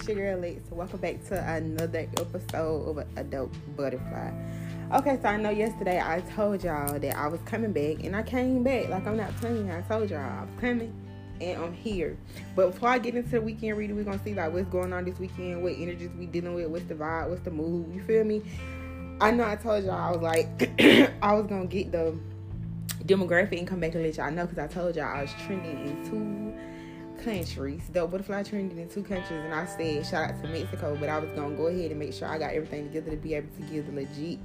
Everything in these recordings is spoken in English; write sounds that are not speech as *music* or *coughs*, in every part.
It's your girl Lex. So welcome back to another episode of Adult Butterfly. Okay, so I know yesterday I told y'all that I was coming back, and I came back. Like I'm not playing. I told y'all I was coming, and I'm here. But before I get into the weekend reading, we're gonna see like what's going on this weekend, what energies we dealing with, what's the vibe, what's the mood. You feel me? I know I told y'all I was like *clears throat* I was gonna get the demographic and come back and let y'all know because I told y'all I was trending in two countries. The butterfly trending in two countries, and I said shout out to Mexico, but I was gonna go ahead and make sure I got everything together to be able to give the legit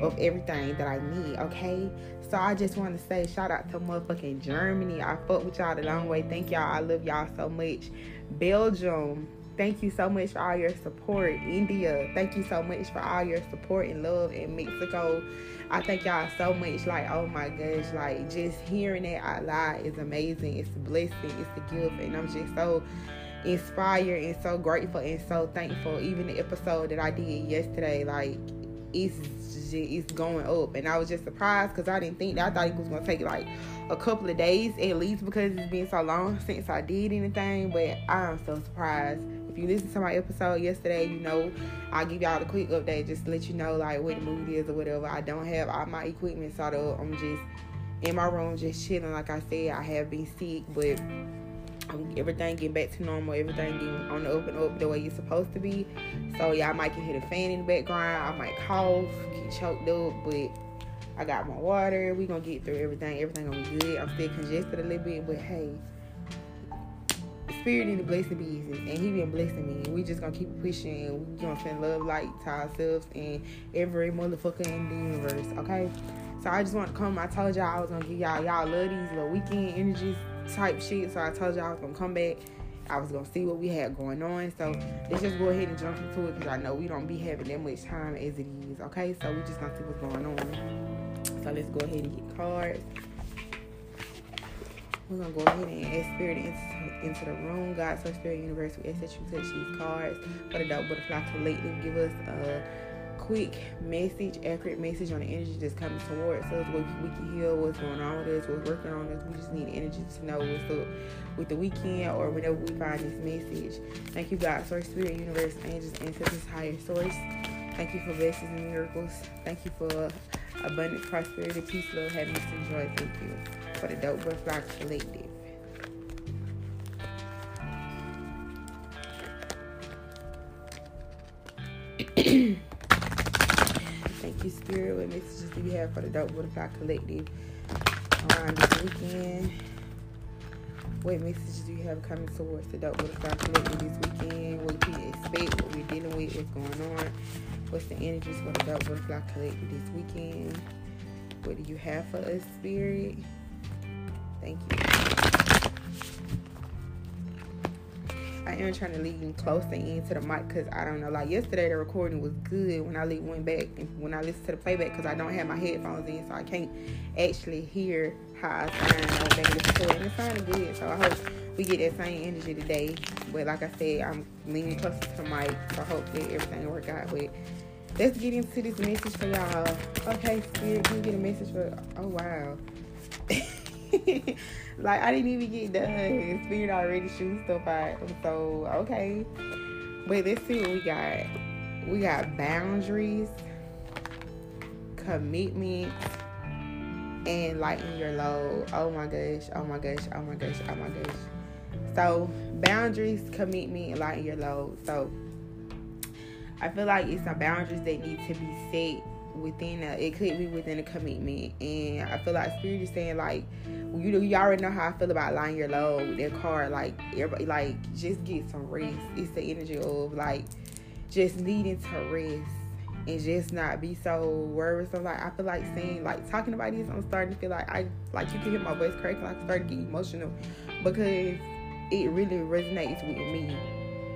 of everything that I need. Okay, so I just want to say shout out to motherfucking Germany. I fuck with y'all the long way. Thank y'all. I love y'all so much. Belgium. Thank you so much for all your support. India, thank you so much for all your support and love in Mexico. I thank y'all so much. Like, oh my gosh, like just hearing that out loud is amazing. It's a blessing, it's a gift, and I'm just so inspired and so grateful and so thankful. Even the episode that I did yesterday, like it's it's going up, and I was just surprised because I didn't think. I thought it was gonna take like a couple of days at least because it's been so long since I did anything. But I'm so surprised if you listen to my episode yesterday, you know I'll give y'all a quick update just to let you know like what the mood is or whatever. I don't have all my equipment up. I'm just in my room just chilling. Like I said, I have been sick, but everything getting back to normal. Everything getting on the open up the way you're supposed to be. So y'all might can hear the fan in the background. I might cough, get choked up, but I got my water. We gonna get through everything. Everything gonna be good. I'm still congested a little bit, but hey spirit in the blessing business and he been blessing me and we just gonna keep pushing and we gonna send love light to ourselves and every motherfucker in the universe okay? So i just want to come i told y'all i was gonna give y'all y'all love these little weekend energies type shit so i told y'all i was gonna come back. I was gonna see what we had going on so let's just go ahead and jump into it because i know we don't be having that much time as it is okay? So we just gonna see what's going on. So let's go ahead and get cards we're gonna go ahead and ask spirit into, into the room. God, so spirit universe, we ask that you touch these cards for the Dope Butterfly Collective. Give us a quick message, accurate message on the energy that's coming towards us. What we can heal, what's going on with us, what's working on us. We just need energy to know what's up with the weekend or whenever we find this message. Thank you, God, source, spirit, universe, angels, ancestors, higher source. Thank you for blessings and miracles. Thank you for abundant prosperity, peace, love, happiness, and joy. Thank you for the Dope Butterfly Collective. *coughs* Thank you, Spirit. What messages do you have for the Dope Butterfly Collective around this weekend? What messages do you have coming towards the Dope Butterfly Collective this weekend? What you expect? What we're dealing with? What's going on? What's the energies for the Dope Butterfly Collective this weekend? What do you have for us, Spirit? Thank you. I am trying to lean closer into the mic because I don't know. Like yesterday, the recording was good when I went back and when I listened to the playback because I don't have my headphones in, so I can't actually hear how I sound on back listen And it good, so I hope we get that same energy today. But like I said, I'm leaning closer to the mic, so hopefully everything will work out. But let's get into this message for y'all. Okay, Spirit, can you get a message for? Oh wow. *laughs* *laughs* like I didn't even get done. Spirit already shooting stuff out. So okay. But let's see what we got. We got boundaries, commitment, and lighten your load. Oh my gosh, oh my gosh, oh my gosh, oh my gosh. So boundaries, commitment, lighten your load. So I feel like it's some boundaries that need to be set within a, it could be within a commitment. And i feel like spirit is saying like you know you already know how i feel about lying your load with that card. Like everybody like just get some rest. It's the energy of like just needing to rest and just not be so worrisome. Like i feel like saying like talking about this i'm starting to feel like i like you can hear my voice cracking like i started to get emotional because it really resonates with me.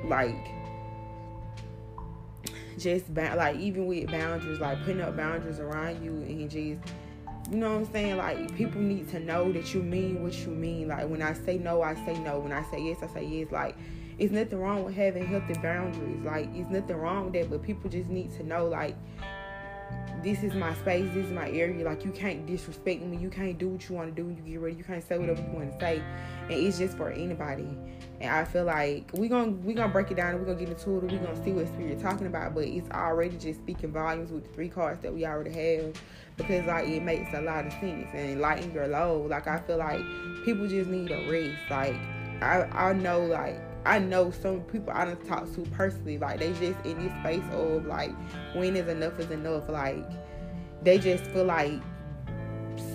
Like just like even with boundaries, like putting up boundaries around you and just you know what I'm saying? Like people need to know that you mean what you mean. Like when I say no, I say no. When I say yes, I say yes. Like it's nothing wrong with having healthy boundaries. Like it's nothing wrong with that, but people just need to know like this is my space, this is my area. Like you can't disrespect me. You can't do what you want to do when you get ready. You can't say whatever you want to say. And it's just for anybody. And I feel like we gonna we gonna break it down. And we're gonna get into it. And we're gonna see what spirit talking about. But it's already just speaking volumes with the three cards that we already have because like it makes a lot of sense and lighten your load. Like I feel like people just need a rest. Like I I know like I know some people I don't talk to personally, like they just in this space of like when is enough is enough. Like they just feel like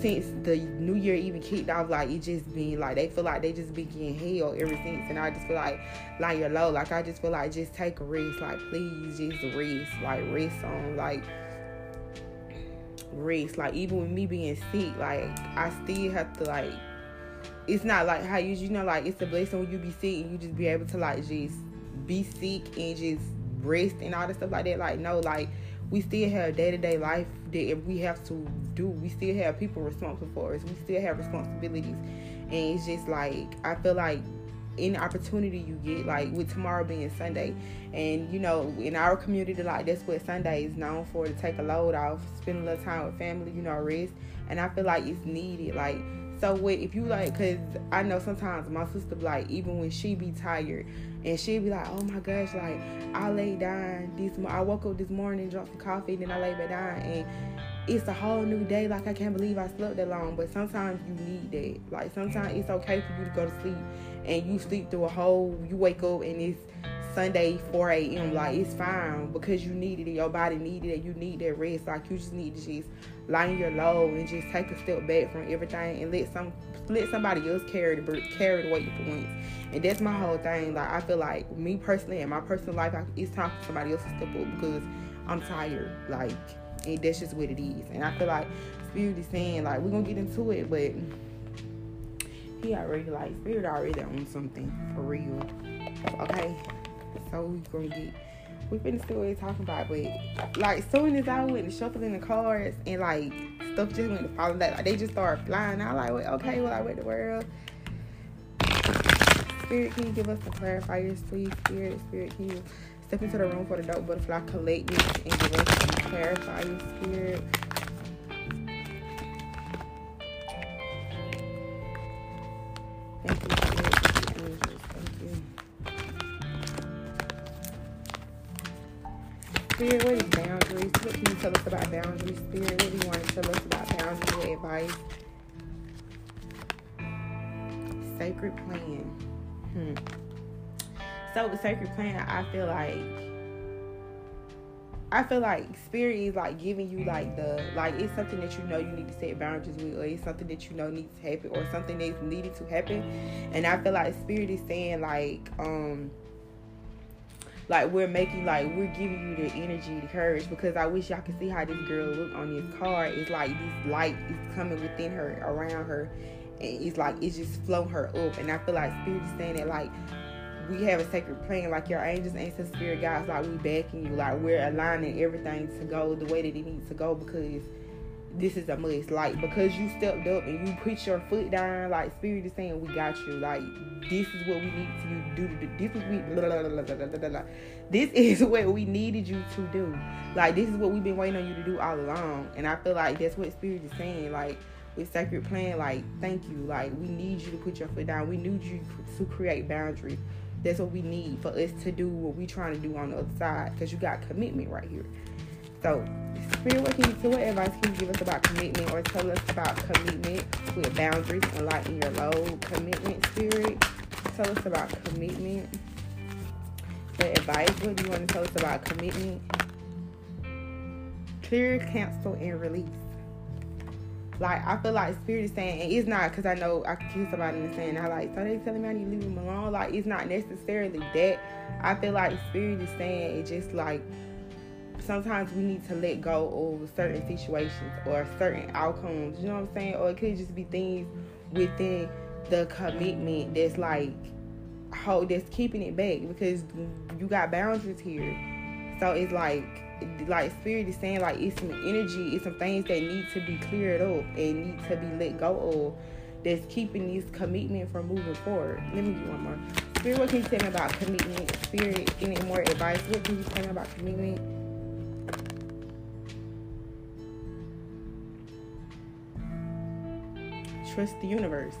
since the new year even kicked off, like it just been like they feel like they just been getting hell ever since. And I just feel like like you're low. Like I just feel like just take a rest. Like please just rest. Like rest on like rest. Like even with me being sick, like I still have to like it's not like how you you know like it's a blessing when you be sick and you just be able to like just be sick and just rest and all the stuff like that. Like no, like we still have day to day life that we have to do. We still have people responsible for us. We still have responsibilities, and it's just like I feel like any opportunity you get, like with tomorrow being Sunday, and you know, in our community, like that's what Sunday is known for to take a load off, spend a little time with family, you know, rest. And I feel like it's needed. Like, so what if you like, cause I know sometimes my sister like, even when she be tired, and she be like, oh my gosh, like I lay down this, I woke up this morning, drank some coffee, and then I lay back down, and it's a whole new day. Like I can't believe I slept that long. But sometimes you need that. Like sometimes it's okay for you to go to sleep and you sleep through a whole. You wake up and it's Sunday 4 a.m. Like mm-hmm. it's fine because you needed it. Your body needed it. You need that rest. Like you just need to just line your load and just take a step back from everything and let some let somebody else carry the carry the weight for once. And that's my whole thing. Like I feel like me personally in my personal life, I, it's time for somebody else to step up because I'm tired. Like and that's just what it is. And I feel like Spirit is saying like we're gonna get into it, but he already like Spirit already on something for real. Okay, so we gonna get we finna still always talking about, but like soon as I went shuffling the cards and like stuff just went to falling that like they just started flying. I like, well, okay, well I went the world. Spirit, can you give us some clarifiers, please? Spirit, Spirit, can you Step into the room for the dope butterfly collective and give us some clarifying spirit. Spirit, what is boundaries? What can you tell us about boundaries, Spirit? What do you want to tell us about boundaries? Advice? Sacred plan. Hmm. So with sacred plan, I feel like I feel like spirit is like giving you like the like it's something that you know you need to set boundaries with, or it's something that you know needs to happen, or something that's needed to happen. And I feel like spirit is saying like um like we're making like we're giving you the energy, the courage because I wish y'all could see how this girl look on this card. It's like this light is coming within her, around her, and it's like it's just flowing her up. And I feel like spirit is saying that like we have a sacred plan, like your angels, ancestors, spirit guides, like we backing you, like we're aligning everything to go the way that it needs to go because this is a must. Like because you stepped up and you put your foot down, like spirit is saying we got you. Like this is what we need you to do. This is we. This *laughs* is what we needed you to do. Like this is what we've been waiting on you to do all along. And I feel like that's what spirit is saying. Like with sacred plan, like thank you. Like we need you to put your foot down. We need you to create boundaries that's what we need for us to do what we trying to do on the other side because you got commitment right here. So, Spirit, what, can you, what advice can you give us about commitment or tell us about commitment with boundaries and lighten your load? Commitment, Spirit. Tell us about commitment. What advice? What do you want to tell us about commitment? Clear, cancel, and release. Like I feel like spirit is saying, and it's not because I know I can hear somebody saying, I like, so they telling me I need to leave them alone. Like it's not necessarily that. I feel like spirit is saying it's just like sometimes we need to let go of certain situations or certain outcomes. You know what I'm saying? Or it could just be things within the commitment that's like hold that's keeping it back because you got boundaries here. So it's like like spirit is saying like it's some energy, it's some things that need to be cleared up and need to be let go of that's keeping this commitment from moving forward. Let me get one more. Spirit, what can you tell me about commitment? Spirit, any more advice? What can you tell me about commitment? Trust the universe.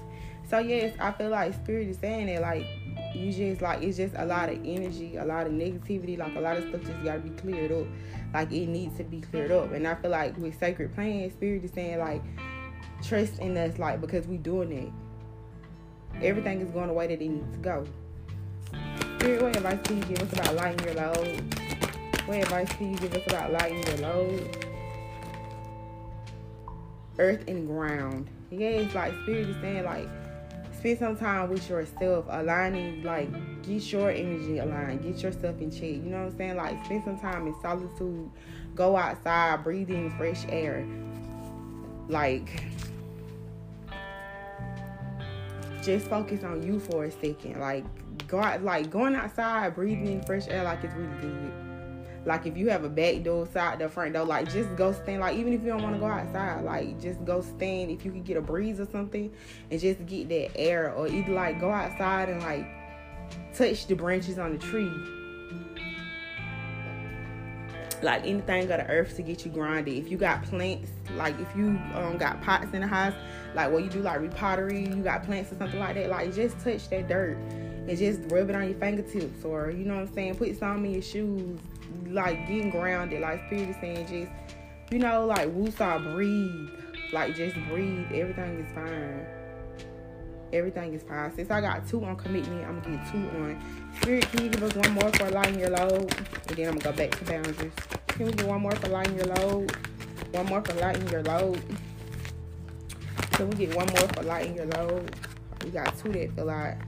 So yes, I feel like spirit is saying that like you just like it's just a lot of energy, a lot of negativity, like a lot of stuff just gotta be cleared up. Like it needs to be cleared up. And I feel like with sacred plan, spirit is saying like trust in us, like because we doing it. Everything is going the way that it needs to go. Spirit, what advice can you give us about lighting your load? What advice can you give us about lighting your load? Earth and ground. Yeah, it's like spirit is saying like spend some time with yourself, aligning, like, get your energy aligned, get yourself in check. You know what I'm saying? Like, spend some time in solitude, go outside, breathe in fresh air. Like, just focus on you for a second. Like, go out, like, going outside, breathing in fresh air, like, it's really good. Like if you have a back door, side the front door, like just go stand. Like even if you don't want to go outside, like just go stand. If you can get a breeze or something, and just get that air, or either like go outside and like touch the branches on the tree. Like anything got the earth to get you grounded. If you got plants, like if you um, got pots in the house, like what you do like repottery, you got plants or something like that, like just touch that dirt and just rub it on your fingertips or you know what I'm saying, put some in your shoes, like getting grounded, like spirit is saying just, you know, like woosah, breathe. Like just breathe. Everything is fine. Everything is fine. Since I got two on commitment, I'm gonna get two on. Spirit, can you give us one more for lighting your load? And then I'm gonna go back to boundaries. Can we get one more for lighting your load? One more for lighting your load. Can we get one more for lighting your load? We got two that feel like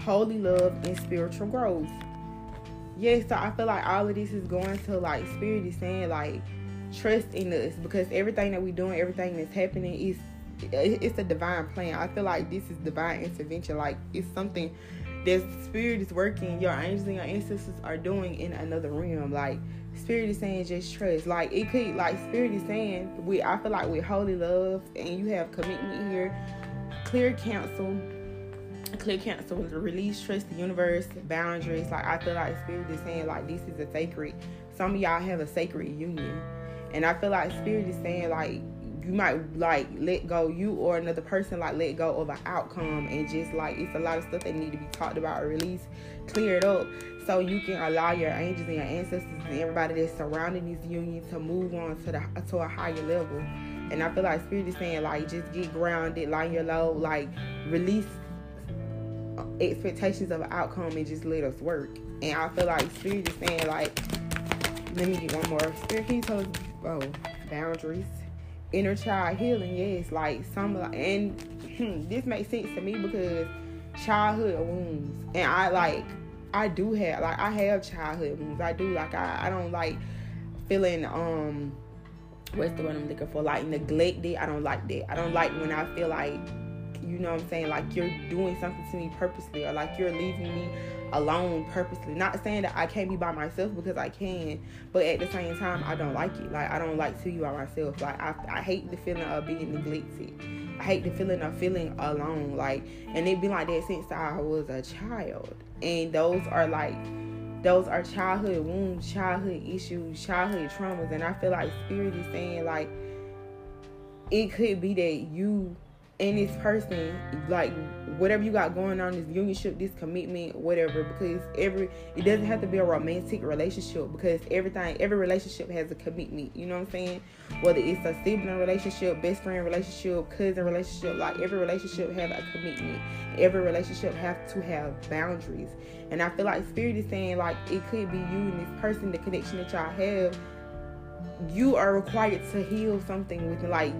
holy love and spiritual growth yes, so I feel like all of this is going to like spirit is saying like trust in us because everything that we're doing, everything that's happening is it's a divine plan. I feel like this is divine intervention. Like it's something that spirit is working, your angels and your ancestors are doing in another realm. Like spirit is saying just trust. Like it could like spirit is saying we I feel like with holy love and you have commitment here, clear cancel clear cancel release trust the universe boundaries. Like i feel like spirit is saying like this is a sacred some of y'all have a sacred union. And i feel like spirit is saying like you might like let go you or another person like let go of an outcome and just like it's a lot of stuff that need to be talked about or released cleared up so you can allow your angels and your ancestors and everybody that's surrounding this union to move on to the to a higher level. And i feel like spirit is saying like just get grounded line your load like release expectations of an outcome and just let us work. And I feel like Spirit is saying like, let me get one more. Spirit, can you tell us, oh, boundaries, inner child healing? Yes, like some, and hmm, this makes sense to me because childhood wounds, and I like, I do have like I have childhood wounds. I do like I I don't like feeling um what's the word I'm looking for? Like neglected. I don't like that. I don't like when I feel like you know what I'm saying? Like you're doing something to me purposely or like you're leaving me alone purposely. Not saying that I can't be by myself because I can, but at the same time, I don't like it. Like I don't like to be by myself. Like I, I hate the feeling of being neglected. I hate the feeling of feeling alone. Like, and it been like that since I was a child. And those are like, those are childhood wounds, childhood issues, childhood traumas. And I feel like spirit is saying like, it could be that you and this person, like whatever you got going on, this unionship, this commitment, whatever, because every it doesn't have to be a romantic relationship because everything every relationship has a commitment, you know what I'm saying? Whether it's a sibling relationship, best friend relationship, cousin relationship, like every relationship have a commitment. Every relationship have to have boundaries. And I feel like spirit is saying like it could be you and this person, the connection that y'all have, you are required to heal something with like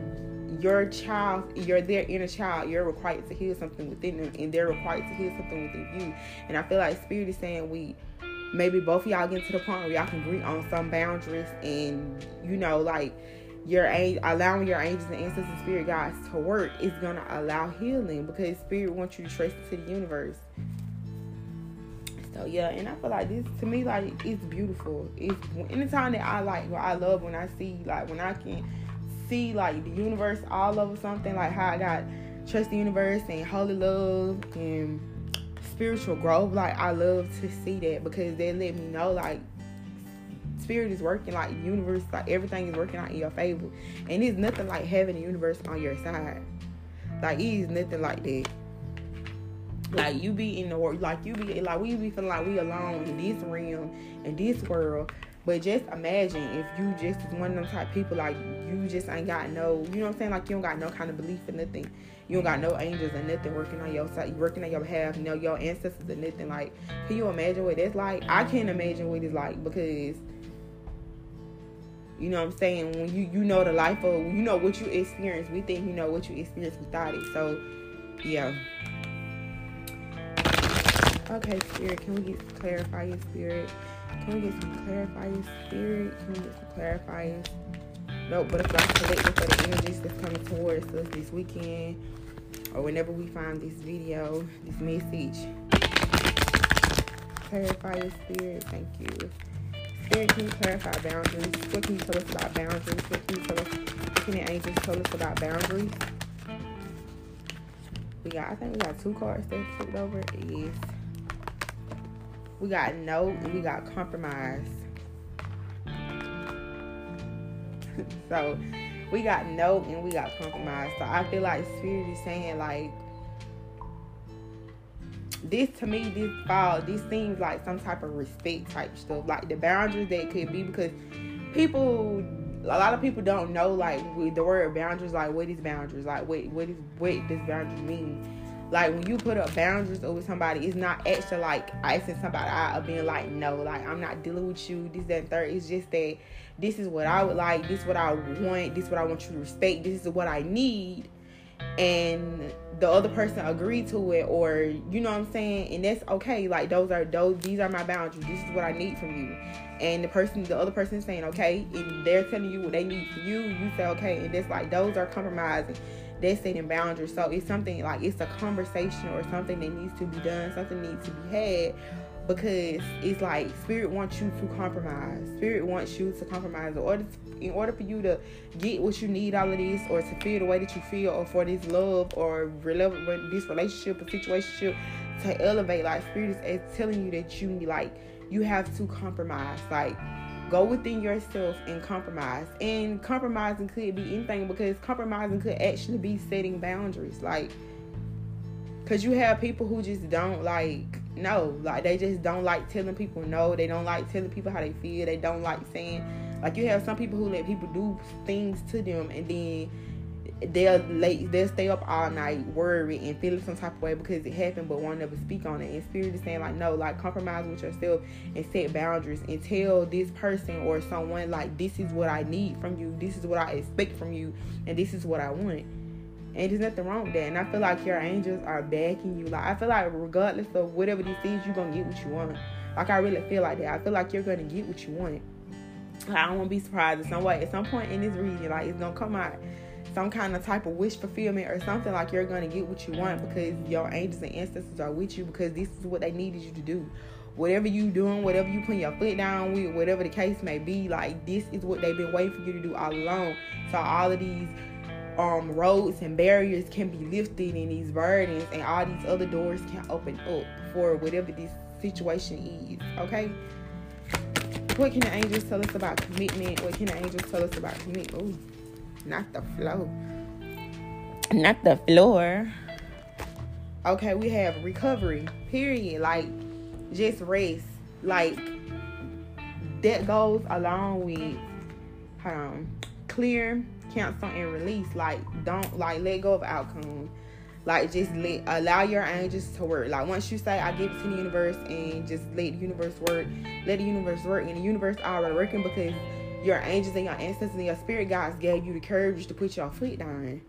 your child, you're their inner child, you're required to heal something within them, and they're required to heal something within you. And I feel like Spirit is saying we maybe both of y'all get to the point where y'all can agree on some boundaries, and you know, like your allowing your angels and ancestors and spirit guides to work is gonna allow healing because spirit wants you to trace it to the universe. So yeah, and I feel like this to me like it's beautiful. It's anytime that I like what I love when I see like when I can see like the universe all over something, like how I got trust the universe and holy love and spiritual growth. Like I love to see that because they let me know like spirit is working, like universe, like everything is working out in your favor. And it's nothing like having the universe on your side. Like it is nothing like that. like you be in the world, like you be like we be feeling like we alone in this realm in this world. But just imagine if you just one of them type people like you just ain't got no, you know what I'm saying? Like you don't got no kind of belief in nothing. You don't got no angels and nothing working on your side, working on your behalf. Know your ancestors and nothing. Like, can you imagine what that's like? I can't imagine what it's like because you know what I'm saying? When you you know the life of you know what you experience, we think you know what you experience without it. So yeah. Okay, spirit, can we get clarify your spirit? Can we get some clarifying spirit? Can we get some clarifiers? Nope, but if I collecting for the energies that's coming towards us this weekend or whenever we find this video, this message. Clarify your spirit, thank you. Spirit, can you clarify boundaries? What can you tell us about boundaries? What can you tell us? Can the angels tell us about boundaries? We got, I think we got two cards that flipped over. Yes. We got no and we got compromise. *laughs* so we got no and we got compromise. So I feel like spirit is saying like this to me, this fall, this seems like some type of respect type stuff. Like the boundaries that could be because people a lot of people don't know like the word boundaries, like what is boundaries, like what what is what does boundaries mean. Like when you put up boundaries over somebody, it's not actually like icing somebody out or being like, no, like I'm not dealing with you, this, that, and third. It's just that this is what I would like, this is what I want, this is what I want you to respect, this is what I need. And the other person agreed to it or you know what I'm saying? And that's okay. Like those are those these are my boundaries. This is what I need from you. And the person the other person saying, okay, and they're telling you what they need from you, you say okay, and that's like those are compromising that's setting boundaries. So it's something like it's a conversation or something that needs to be done, something needs to be had because it's like spirit wants you to compromise. Spirit wants you to compromise in order to, in order for you to get what you need out of this or to feel the way that you feel or for this love or this relationship or situation to elevate. Like spirit is telling you that you need like you have to compromise. Like go within yourself and compromise. And compromising could be anything because compromising could actually be setting boundaries. Like, because you have people who just don't like, no, like they just don't like telling people no. They don't like telling people how they feel. They don't like saying, like, you have some people who let people do things to them and then they'll late they'll stay up all night worried and feeling some type of way because it happened but won't never speak on it. And spirit is saying like no like compromise with yourself and set boundaries and tell this person or someone like this is what i need from you this is what i expect from you and this is what i want. And there's nothing wrong with that. And i feel like your angels are backing you. Like i feel like regardless of whatever this is you're gonna get what you want. Like i really feel like that. I feel like you're gonna get what you want. I don't want to be surprised at some way at some point in this reading, like it's gonna come out some kind of type of wish fulfillment or something like you're going to get what you want because your angels and ancestors are with you because this is what they needed you to do. Whatever you doing whatever you putting your foot down with whatever the case may be like this is what they've been waiting for you to do all along. So all of these um roads and barriers can be lifted and these burdens and all these other doors can open up for whatever this situation is okay? What can the angels tell us about commitment? What can the angels tell us about commitment? Ooh not the flow. Not the floor. Okay, we have recovery, period. Like, just rest. Like, that goes along with um, clear, cancel, and release. Like, don't, like, let go of outcome. Like, just let, allow your angels to work. Like, once you say, I give it to the universe and just let the universe work, let the universe work. And the universe already working because your angels and your ancestors and your spirit guides gave you the courage to put your foot down.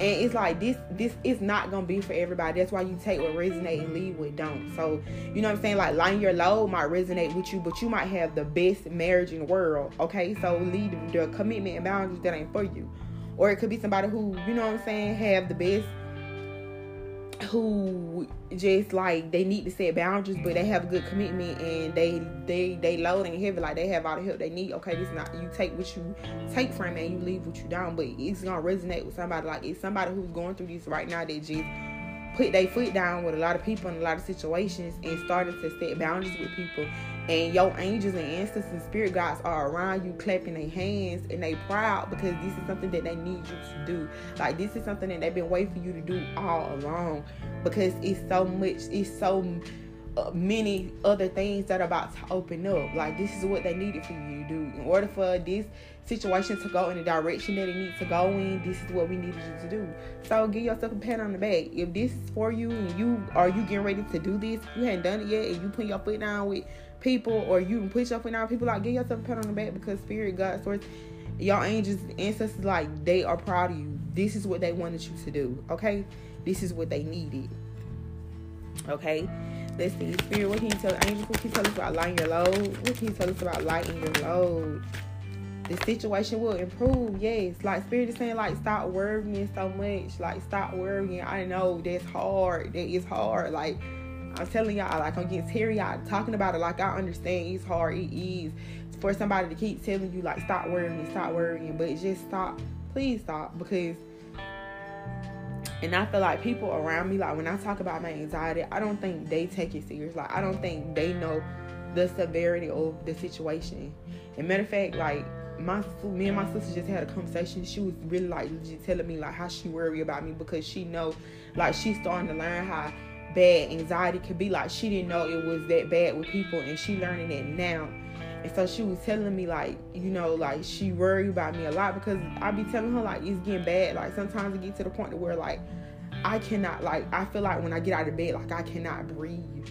And it's like this this is not gonna be for everybody. That's why you take what resonate and leave what don't. So you know what I'm saying? Like line your load might resonate with you, but you might have the best marriage in the world. Okay, so lead the commitment and boundaries that ain't for you. Or it could be somebody who, you know what I'm saying, have the best who just like they need to set boundaries, but they have a good commitment and they they they load and heavy, like they have all the help they need. Okay, this is not you take what you take from it and you leave what you down, but it's gonna resonate with somebody like it's somebody who's going through this right now that just put their foot down with a lot of people in a lot of situations and started to set boundaries with people. And your angels and ancestors and spirit guides are around you clapping their hands and they proud because this is something that they need you to do. Like this is something that they've been waiting for you to do all along because it's so much, it's so Uh, many other things that are about to open up. Like this is what they needed for you to do in order for this situation to go in the direction that it needs to go in. This is what we needed you to do. So give yourself a pat on the back. If this is for you and you are you getting ready to do this, you hadn't done it yet, and you put your foot down with people, or you put your foot down with people, like give yourself a pat on the back because Spirit, God, source, your angels, ancestors, like they are proud of you. This is what they wanted you to do. Okay, this is what they needed. Okay. Let's see. Spirit, what can you tell angels? What can you tell us about lighting your load? What can you tell us about lighting your load? The situation will improve, yes. Like Spirit is saying, like stop worrying so much. Like stop worrying. I know that's hard. That is hard. Like I'm telling y'all, like I'm getting teary eyed talking about it. Like I understand it's hard. It is for somebody to keep telling you like stop worrying, stop worrying, but just stop. Please stop because and I feel like people around me, like when I talk about my anxiety, I don't think they take it serious. Like I don't think they know the severity of the situation. And matter of fact, like my me and my sister just had a conversation. She was really like telling me like how she worry about me because she know like she's starting to learn how bad anxiety could be. Like she didn't know it was that bad with people and she learning it now. And so she was telling me like, you know, like she worried about me a lot because I be telling her like it's getting bad. Like sometimes it get to the point where like I cannot like I feel like when I get out of bed like I cannot breathe.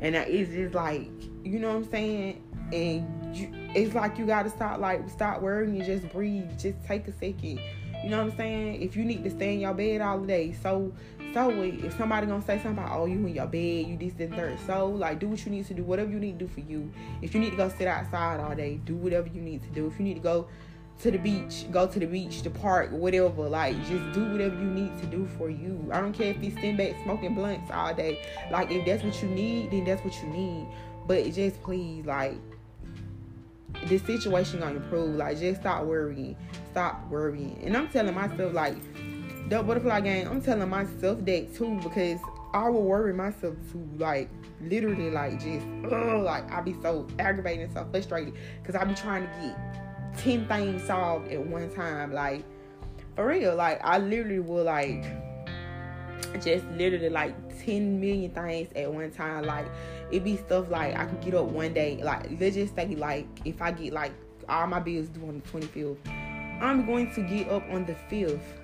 And it's just like, you know what I'm saying? And you, it's like you gotta stop like stop worrying and just breathe. Just take a second. You know what I'm saying? If you need to stay in your bed all day, so so if somebody gonna say something about oh you in your bed, you this and third, so like do what you need to do, whatever you need to do for you. If you need to go sit outside all day, do whatever you need to do. If you need to go to the beach, go to the beach, the park, whatever, like just do whatever you need to do for you. I don't care if you stand back smoking blunts all day. Like if that's what you need, then that's what you need. But just please, like this situation gonna improve. Like just stop worrying. Stop worrying. And I'm telling myself like the butterfly game, I'm telling myself that too because I will worry myself to like literally, like just ugh, like I be so aggravated and so frustrated because I be trying to get ten things solved at one time, like for real. Like I literally will like just literally like ten million things at one time. Like it be stuff like I can get up one day, like let's just say like if I get like all my bills due on the twenty fifth, I'm going to get up on the fifth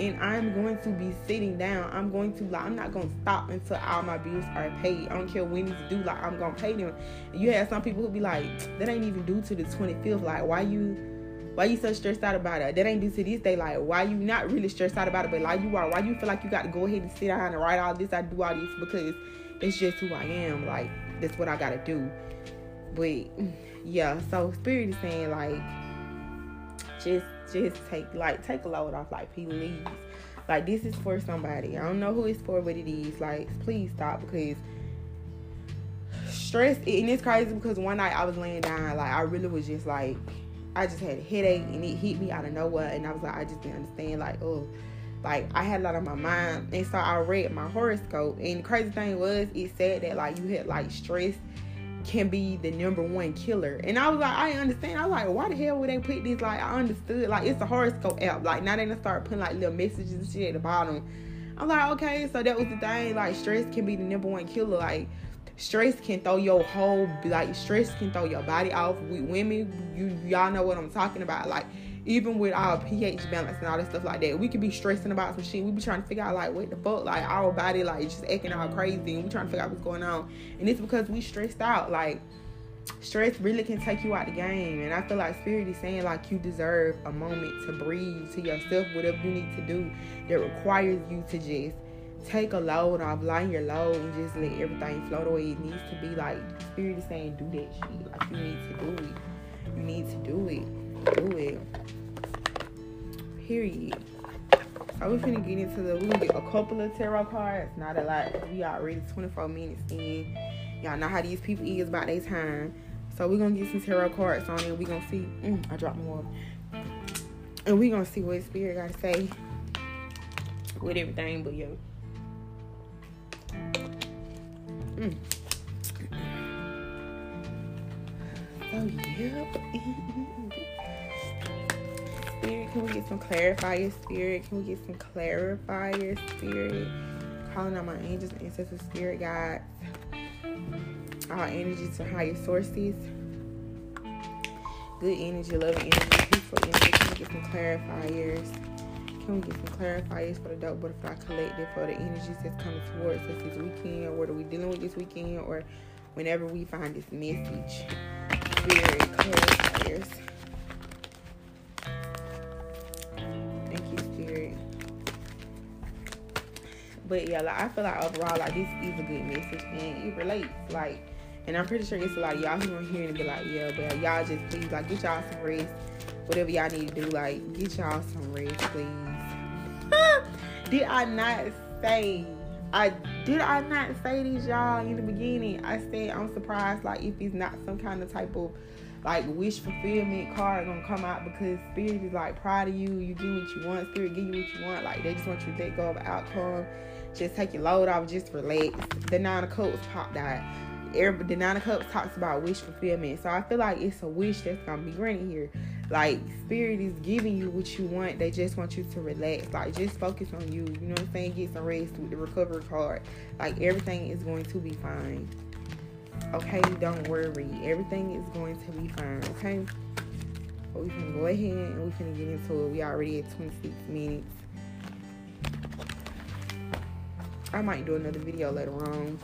and I'm going to be sitting down. I'm going to like I'm not gonna stop until all my bills are paid. I don't care when it's due, like I'm gonna pay them. And you have some people who be like, that ain't even due to the 25th. Like why you why you so stressed out about it? That ain't due to this day. Like why you not really stressed out about it, but like you are, why you feel like you got to go ahead and sit down and write all this, I do all this because it's just who I am. Like that's what I gotta do. But yeah, so spirit is saying like just just take like take a load off like please like this is for somebody i don't know who it's for but it is like please stop because stress and it's crazy because one night i was laying down like i really was just like i just had a headache and it hit me out of nowhere and i was like i just didn't understand like oh like I had a lot on my mind and so I read my horoscope and the crazy thing was it said that like you had like stress can be the number one killer. And I was like, I understand. I was like, why the hell would they put this? Like, I understood. Like, it's a horoscope app. Like, now they gonna start putting like little messages and shit at the bottom. I'm like, okay, so that was the thing. Like, stress can be the number one killer. Like, stress can throw your whole like stress can throw your body off. With women, you y'all know what I'm talking about. Like, even with our pH balance and all that stuff like that, we could be stressing about some shit. We be trying to figure out like what the fuck, like our body like just acting all crazy, and we trying to figure out what's going on. And it's because we stressed out. Like stress really can take you out the game. And I feel like spirit is saying like you deserve a moment to breathe to yourself, whatever you need to do that requires you to just take a load off, line your load, and just let everything flow the way it needs to be. Like spirit is saying, do that shit. Like you need to do it. You need to do it. Do it. Period. So we're finna get into the we gonna get a couple of tarot cards, not a lot. We already 24 minutes in. Y'all know how these people is about their time. So we're gonna get some tarot cards on it. We're gonna see. Mm, I dropped more. And we're gonna see what spirit gotta say with everything, but yeah. Mm. So yeah. Spirit, can we get some clarifier spirit? Can we get some clarifier spirit? Calling out my angels and ancestors, spirit guides, our energy to higher sources. Good energy, loving energy, peaceful energy. Can we get some clarifiers? Can we get some clarifiers for the Dope Butterfly Collective for the energies that's coming towards us this weekend? Or what are we dealing with this weekend? Or whenever we find this message? Spirit clarifiers. Thank you, Spirit. But yeah, like I feel like overall, like this is a good message and it relates. Like, and I'm pretty sure it's a lot of y'all who are hearing and be like, yeah, but y'all just please like get y'all some rest. Whatever y'all need to do, like get y'all some rest, please. Did I not say? I did I not say these y'all, in the beginning? I said I'm surprised, like if it's not some kind of type of like wish fulfillment card gonna come out because spirit is like proud of you. You get what you want. Spirit give you what you want. Like they just want you to let go of outcome. Just take your load off. Just relax. The nine of cups popped out. Every, the nine of cups talks about wish fulfillment. So I feel like it's a wish that's gonna be granted here. Like spirit is giving you what you want. They just want you to relax. Like just focus on you. You know what I'm saying? Get some rest with the recovery card. Like everything is going to be fine. Okay, don't worry. Everything is going to be fine. Okay. But we can go ahead and we can get into it. We already at 26 minutes. I might do another video later on.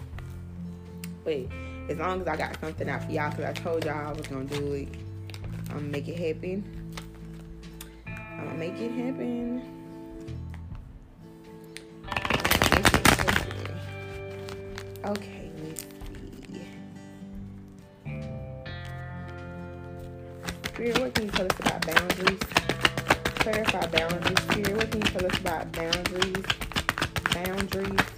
But as long as I got something out for y'all, because I told y'all I was going to do it. I'm gonna make it happen. I'm gonna make it happen. Make it happen. Okay, let's see. Spirit, what can you tell us about boundaries? Clarify boundaries. Spirit, what can you tell us about boundaries? Boundaries.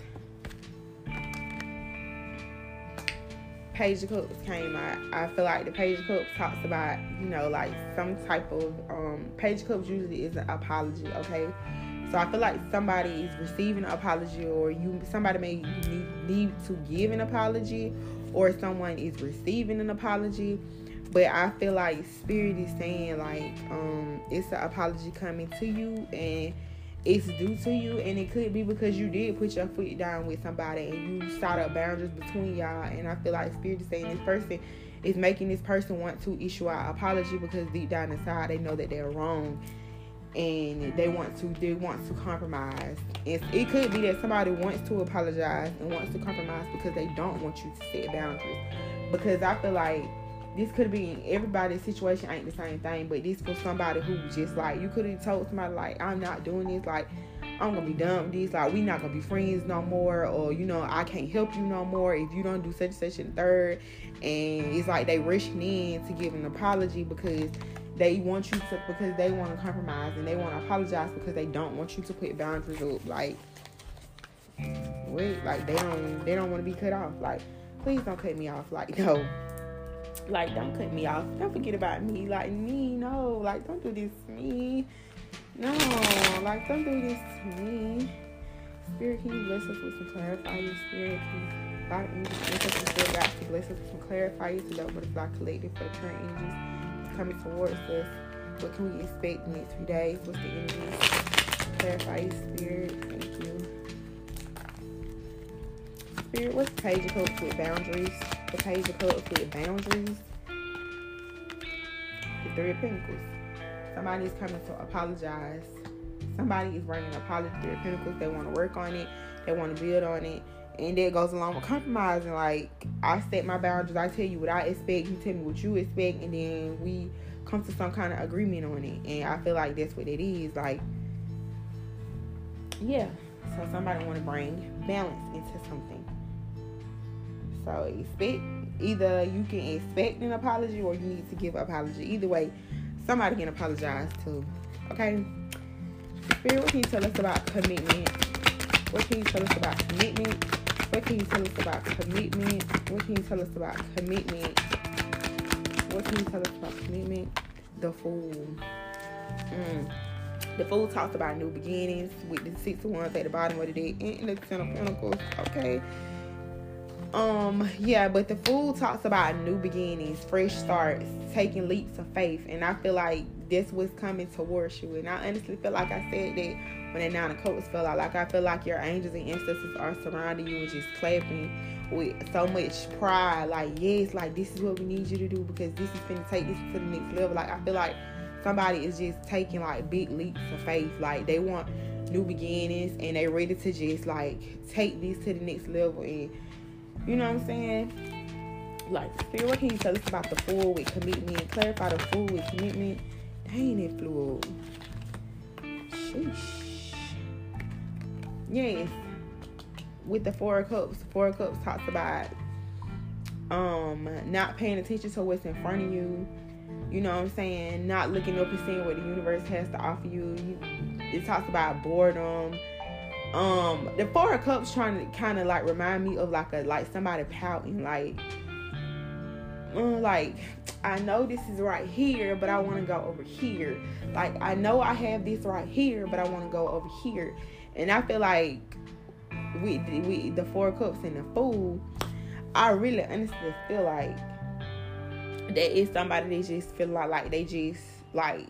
Page of Cups came out, I feel like the Page of Cups talks about, you know, like some type of um Page of Cups usually is an apology, okay? So I feel like somebody is receiving an apology or you somebody may need, need to give an apology or someone is receiving an apology. But I feel like spirit is saying like um it's an apology coming to you and it's due to you and it could be because you did put your foot down with somebody and you started up boundaries between y'all and I feel like spirit is saying this person is making this person want to issue an apology because deep down inside they know that they're wrong and they want to they want to compromise. And it could be that somebody wants to apologize and wants to compromise because they don't want you to set boundaries. Because I feel like this could be everybody's situation ain't the same thing, but this for somebody who just like you could have told somebody like I'm not doing this, like I'm gonna be done with this, like we not gonna be friends no more, or you know I can't help you no more if you don't do such and such and third, and it's like they rushing in to give an apology because they want you to because they want to compromise and they want to apologize because they don't want you to put boundaries up, like wait, like they don't they don't want to be cut off, like please don't cut me off, like *laughs* no. Like, don't cut me off. Don't forget about me. Like, me, no. Like, don't do this to me. No. Like, don't do this to me. Spirit, can you bless us with some clarifiers? Spirit, can you bless us with some clarifiers so that butterfly collective for the current energies coming towards us. What can we expect in the next few days? What's the energies? Clarify spirit. Thank you. Spirit, what's page of Cups with boundaries? The page of with boundaries. The three of pentacles. Somebody is coming to apologize. Somebody is bringing an apology to their pentacles. They want to work on it. They want to build on it. And that goes along with compromising. Like, I set my boundaries. I tell you what I expect. You tell me what you expect. And then we come to some kind of agreement on it. And I feel like that's what it is. Like, yeah. So somebody want to bring balance into something. So expect either you can expect an apology or you need to give an apology. Either way, somebody can apologize too. Okay. Spirit, what can you tell us about commitment? What can you tell us about commitment? What can you tell us about commitment? What can you tell us about commitment? What can you tell us about commitment? The fool. Mm. The Fool talks about new beginnings with the six of wands at the bottom of the deck and the ten of pentacles. Okay. Um, yeah, but the Fool talks about new beginnings, fresh starts, taking leaps of faith, and I feel like this was coming towards you. And I honestly feel like I said that when that nine of cups fell out. Like I feel like your angels and ancestors are surrounding you and just clapping with so much pride. Like, yes, like this is what we need you to do because this is gonna take this to the next level. Like I feel like somebody is just taking like big leaps of faith. Like they want new beginnings and they ready to just like take this to the next level and you know what I'm saying? Like spirit, what can you tell us about the fool with commitment? Clarify the fool with commitment. Dang it flew. Sheesh. Yes. With the four of cups, four of cups talks about um not paying attention to what's in front of you you know what I'm saying? Not looking up and seeing what the universe has to offer you. It talks about boredom. Um, the Four of Cups trying to kind of like remind me of like a like somebody pouting, like, uh, like I know this is right here, but I want to go over here. Like I know I have this right here, but I want to go over here. And I feel like with with the Four Cups and the Fool, I really honestly feel like that is somebody that just feel like like they just like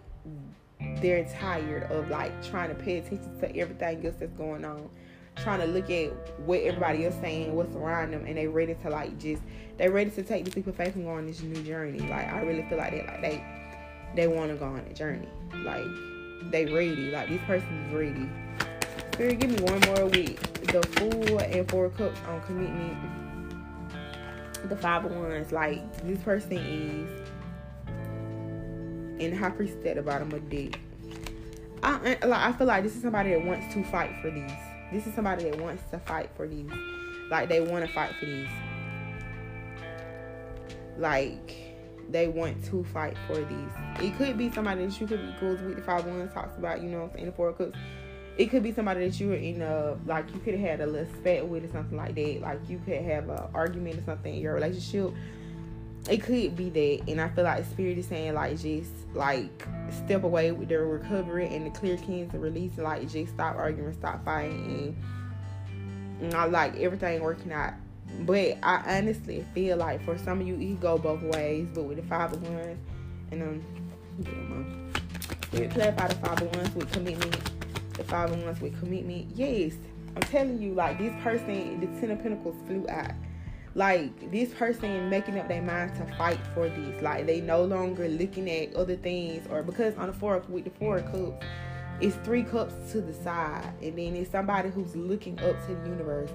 they're tired of like trying to pay attention to everything else that's going on. Trying to look at what everybody else saying what's around them and they ready to like just they ready to take the leap of faith and go on this new journey. Like i really feel like they like they they want to go on a journey. Like they ready. Like this person is ready. Spirit give me one more week. The fool and four cups on um, commitment. The five of wands, like this person is in high priestess at the bottom of the deck. I like I feel like this is somebody that wants to fight for these. This is somebody that wants to fight for these. Like they want to fight for these. Like they want to fight for these. It could be somebody that you could be goes with the five wands talks about, you know, in the four cups it could be somebody that you were in a like you could have had a little spat with or something like that. Like you could have an argument or something in your relationship. It could be that, and I feel like spirit is saying like just like step away with their recovery and the clear kings and release, like just stop arguing, stop fighting, and, I like everything working out. But I honestly feel like for some of you, it go both ways. But with the five of wands, and um, yeah, clarify the five of wands with commitment the five of wands with commitment. Yes, I'm telling you, like this person, the ten of pentacles flew out. Like this person making up their mind to fight for this. Like they no longer looking at other things or because on the four with the four cups, it's three cups to the side, and then it's somebody who's looking up to the universe,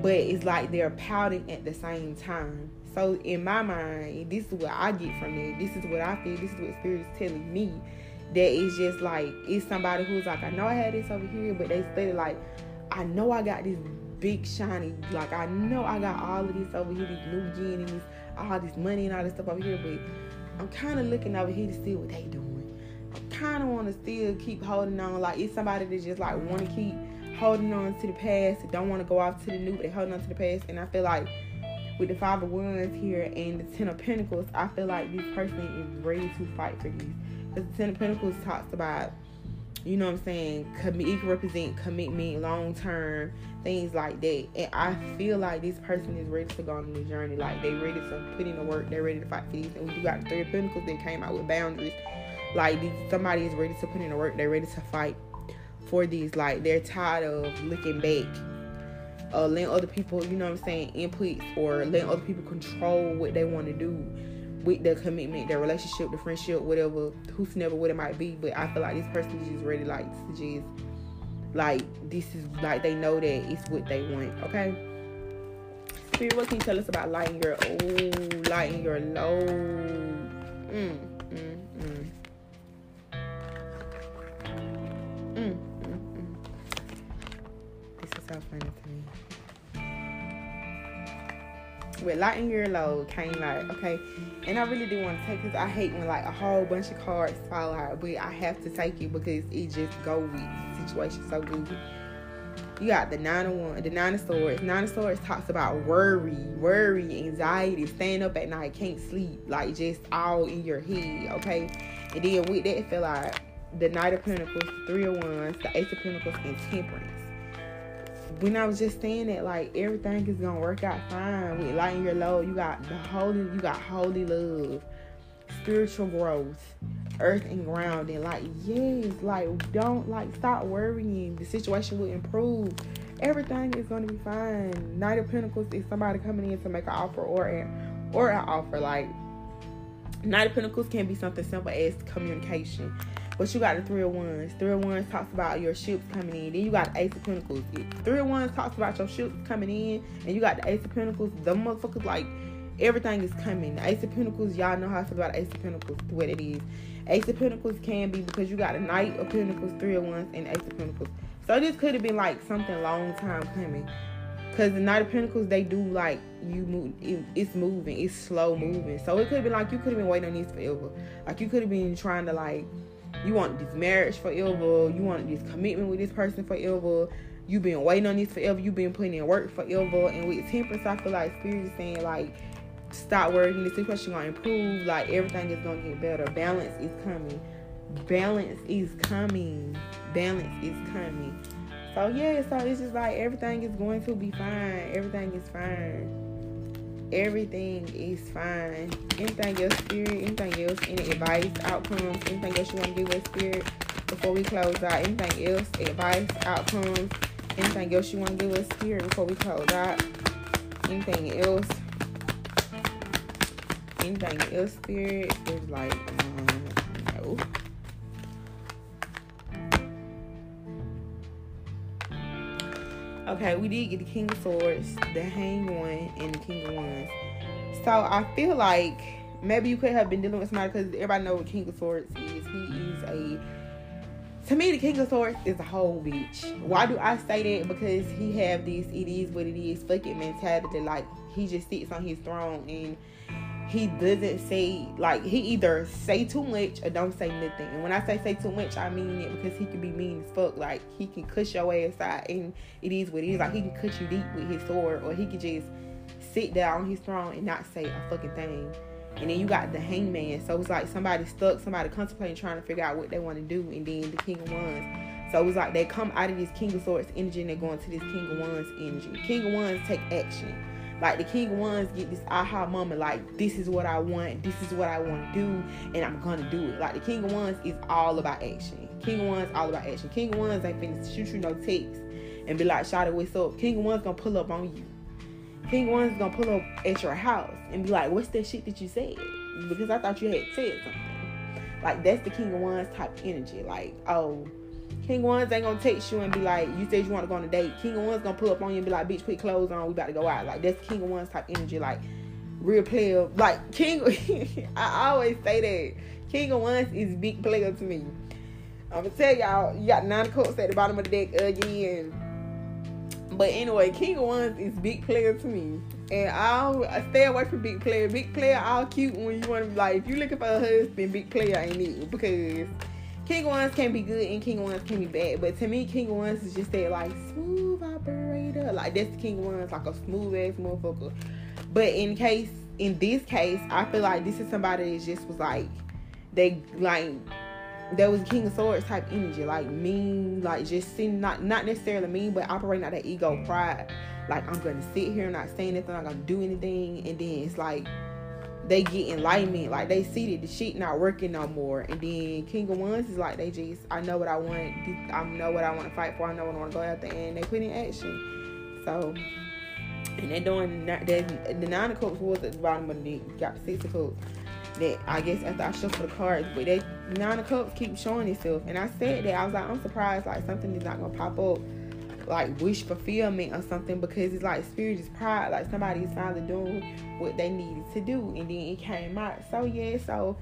but it's like they're pouting at the same time. So in my mind, this is what I get from it. This is what I feel. This is what spirit is telling me that it's just like it's somebody who's like, I know I had this over here, but they stated like, I know I got this big shiny, like I know I got all of this over here, these new beginnings, all this money and all this stuff over here, but I'm kind of looking over here to see what they doing. I kind of want to still keep holding on, like it's somebody that just like want to keep holding on to the past, don't want to go off to the new, but they holding on to the past, and I feel like with the five of wands here and the ten of pentacles, I feel like this person is ready to fight for these because the Ten of Pentacles talks about, you know what I'm saying, it can represent commitment, long term, things like that. And I feel like this person is ready to go on the journey. Like they ready to put in the work, they're ready to fight for these. And we do got the Three Pentacles that came out with boundaries. Like somebody is ready to put in the work, they're ready to fight for these. Like they're tired of looking back. Uh, letting other people, you know what I'm saying, inputs or letting other people control what they want to do with their commitment, their relationship, the friendship, whatever, who's never what it might be. But I feel like this person is just ready, like to just like this is like they know that it's what they want. Okay. Spirit, what can you tell us about lighting your oh, lighting your load? Mm, mm, mm. Mm, mm, mm. This is so funny with lighten your load came like okay. And i really do want to take this i hate when like a whole bunch of cards fall out but i have to take it because it just go with situation so good. You got the nine of one the nine of swords. Nine of swords talks about worry worry anxiety staying up at night can't sleep like just all in your head okay? And then with that feel like the Knight of Pentacles, Three of Wands, the Ace of Pentacles, and Temperance. When I was just saying that, like everything is gonna work out fine with lighting your load. You got the holy, you got holy love, spiritual growth, earth and grounding. Like yes, like don't like stop worrying. The situation will improve. Everything is gonna be fine. Knight of Pentacles is somebody coming in to make an offer or an or an offer. Like Knight of Pentacles can be something simple as communication. But you got the Three of Wands. Three of Wands talks about your ships coming in. Then you got the Ace of Pentacles. Three of Wands talks about your ships coming in. And you got the Ace of Pentacles. The motherfuckers like everything is coming. The Ace of Pentacles, y'all know how I feel about Ace of Pentacles, what it is. Ace of Pentacles can be because you got a Knight of Pentacles, Three of Wands, and Ace of Pentacles. So this could have been like something long time coming. Cause the Knight of Pentacles, they do like you move. It, it's moving. It's slow moving. So it could have been like you could have been waiting on this forever. Like you could have been trying to like, you want this marriage forever. You want this commitment with this person forever. You've been waiting on this forever. You've been putting in work forever. And with Temperance, I feel like Spirit is saying like, stop working. The situation gonna improve. Like everything is gonna get better. Balance is coming. Balance is coming. Balance is coming. So yeah, so it's just like everything is going to be fine. Everything is fine. Everything is fine. Anything else, spirit? Anything else? Any advice, outcomes? Anything else you want to give us, spirit? Before we close out, anything else? Advice, outcomes? Anything else you want to give us, spirit? Before we close out, anything else? Anything else, spirit? Is like um, Okay, we did get the King of Swords, the Hang One, and the King of Wands. So I feel like maybe you could have been dealing with somebody because everybody know what King of Swords is. He is a to me the King of Swords is a whole bitch. Why do I say that? Because he have this it is what it is fucking mentality. Like he just sits on his throne and he doesn't say like he either say too much or don't say nothing. And when I say say too much, I mean it because he can be mean as fuck. Like he can cuss your ass out, and it is what it is. Like he can cut you deep with his sword, or he can just sit down on his throne and not say a fucking thing. And then you got the hangman. So it's like somebody stuck, somebody contemplating trying to figure out what they want to do, and then the king of wands. So it's like they come out of this king of swords energy and they go into this king of wands energy. King of wands take action like the King of Wands get this aha moment, like this is what I want, this is what I want to do, and I'm gonna do it. Like the King of Wands is all about action. King of Wands all about action. King of Wands ain't finna shoot you no text and be like, "Shot it, what's up?" King of Wands gonna pull up on you. King of Wands gonna pull up at your house and be like, "What's that shit that you said?" Because I thought you had said something. Like that's the King of Wands type energy. Like, oh King Wands ain't gonna text you and be like, you said you want to go on a date. King of Wands gonna pull up on you and be like, bitch, put clothes on, we about to go out. Like that's King of Wands type energy, like real player. Like King, *laughs* I always say that King of Wands is big player to me. I'm gonna tell y'all, you got nine coats at the bottom of the deck again. But anyway, King of Wands is big player to me. And I'll I stay away from big player. Big player all cute when you want to like if you looking for a husband, big player ain't it because King Wands can be good and King Wands can be bad. But to me, King Wands is just that like smooth operator. Like that's King Wands, like a smooth ass motherfucker. But in case in this case, I feel like this is somebody that just was like they like there was King of Swords type energy, like mean, like just sitting not not necessarily mean, but operating out that ego pride. Like I'm gonna sit here and not say anything, I'm gonna do anything, and then it's like they get enlightenment. Like they see that the shit not working no more. And then King of Wands is like they just I know what I want. I know what I want to fight for. I know what I want to go after, and they put in action. So and they're doing that. The nine of cups was at the bottom of the. Got the six of cups. That I guess after I shuffle the cards, but they nine of cups keep showing itself. And I said that I was like I'm surprised like something is not gonna pop up like wish fulfillment or something because it's like spirit is pride like somebody finally doing what they needed to do and then it came out. So yeah so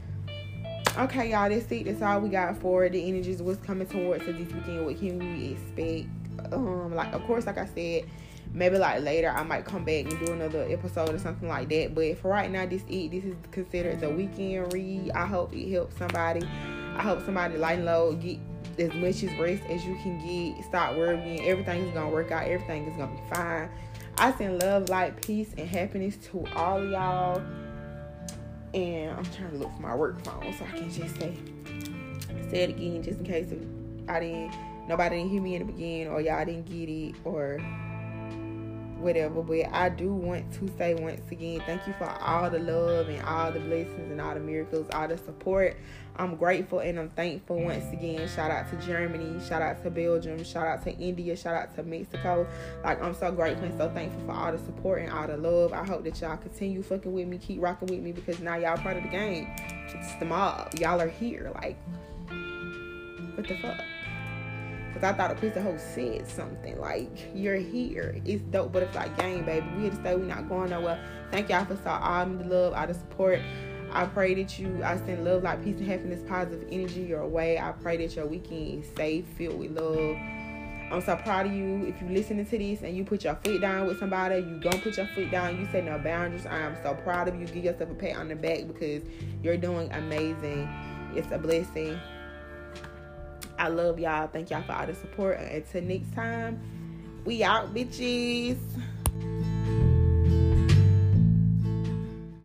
okay y'all that's it. That's all we got for the energies what's coming towards us this weekend. What can we expect? Um like of course like i said maybe like later i might come back and do another episode or something like that. But for right now this it. This is considered the weekend read. I hope it helps somebody. I hope somebody lighten load get as much as rest as you can get. Stop worrying. Everything is gonna work out. Everything is gonna be fine. I send love, light, peace, and happiness to all y'all. And I'm trying to look for my work phone so I can just say. say it again just in case if I didn't nobody didn't hear me in the beginning or y'all didn't get it or whatever. But I do want to say once again, thank you for all the love and all the blessings and all the miracles, all the support. I'm grateful and I'm thankful once again. Shout out to Germany, shout out to Belgium, shout out to India, shout out to Mexico. Like I'm so grateful and so thankful for all the support and all the love. I hope that y'all continue fucking with me, keep rocking with me because now y'all part of the game. It's the mob. Y'all are here. Like, what the fuck? Cause I thought a of hoe said something like, "You're here." It's dope, but it's like game, baby. We here to stay. We're not going nowhere. Thank y'all for so all the love, all the support. I pray that you, I send love, like peace and happiness, positive energy your way. I pray that your weekend is safe, filled with love. I'm so proud of you. If you listening to this and you put your foot down with somebody, you don't put your foot down. You set no boundaries. I am so proud of you. Give yourself a pat on the back because you're doing amazing. It's a blessing. I love y'all. Thank y'all for all the support. Until next time, we out, bitches.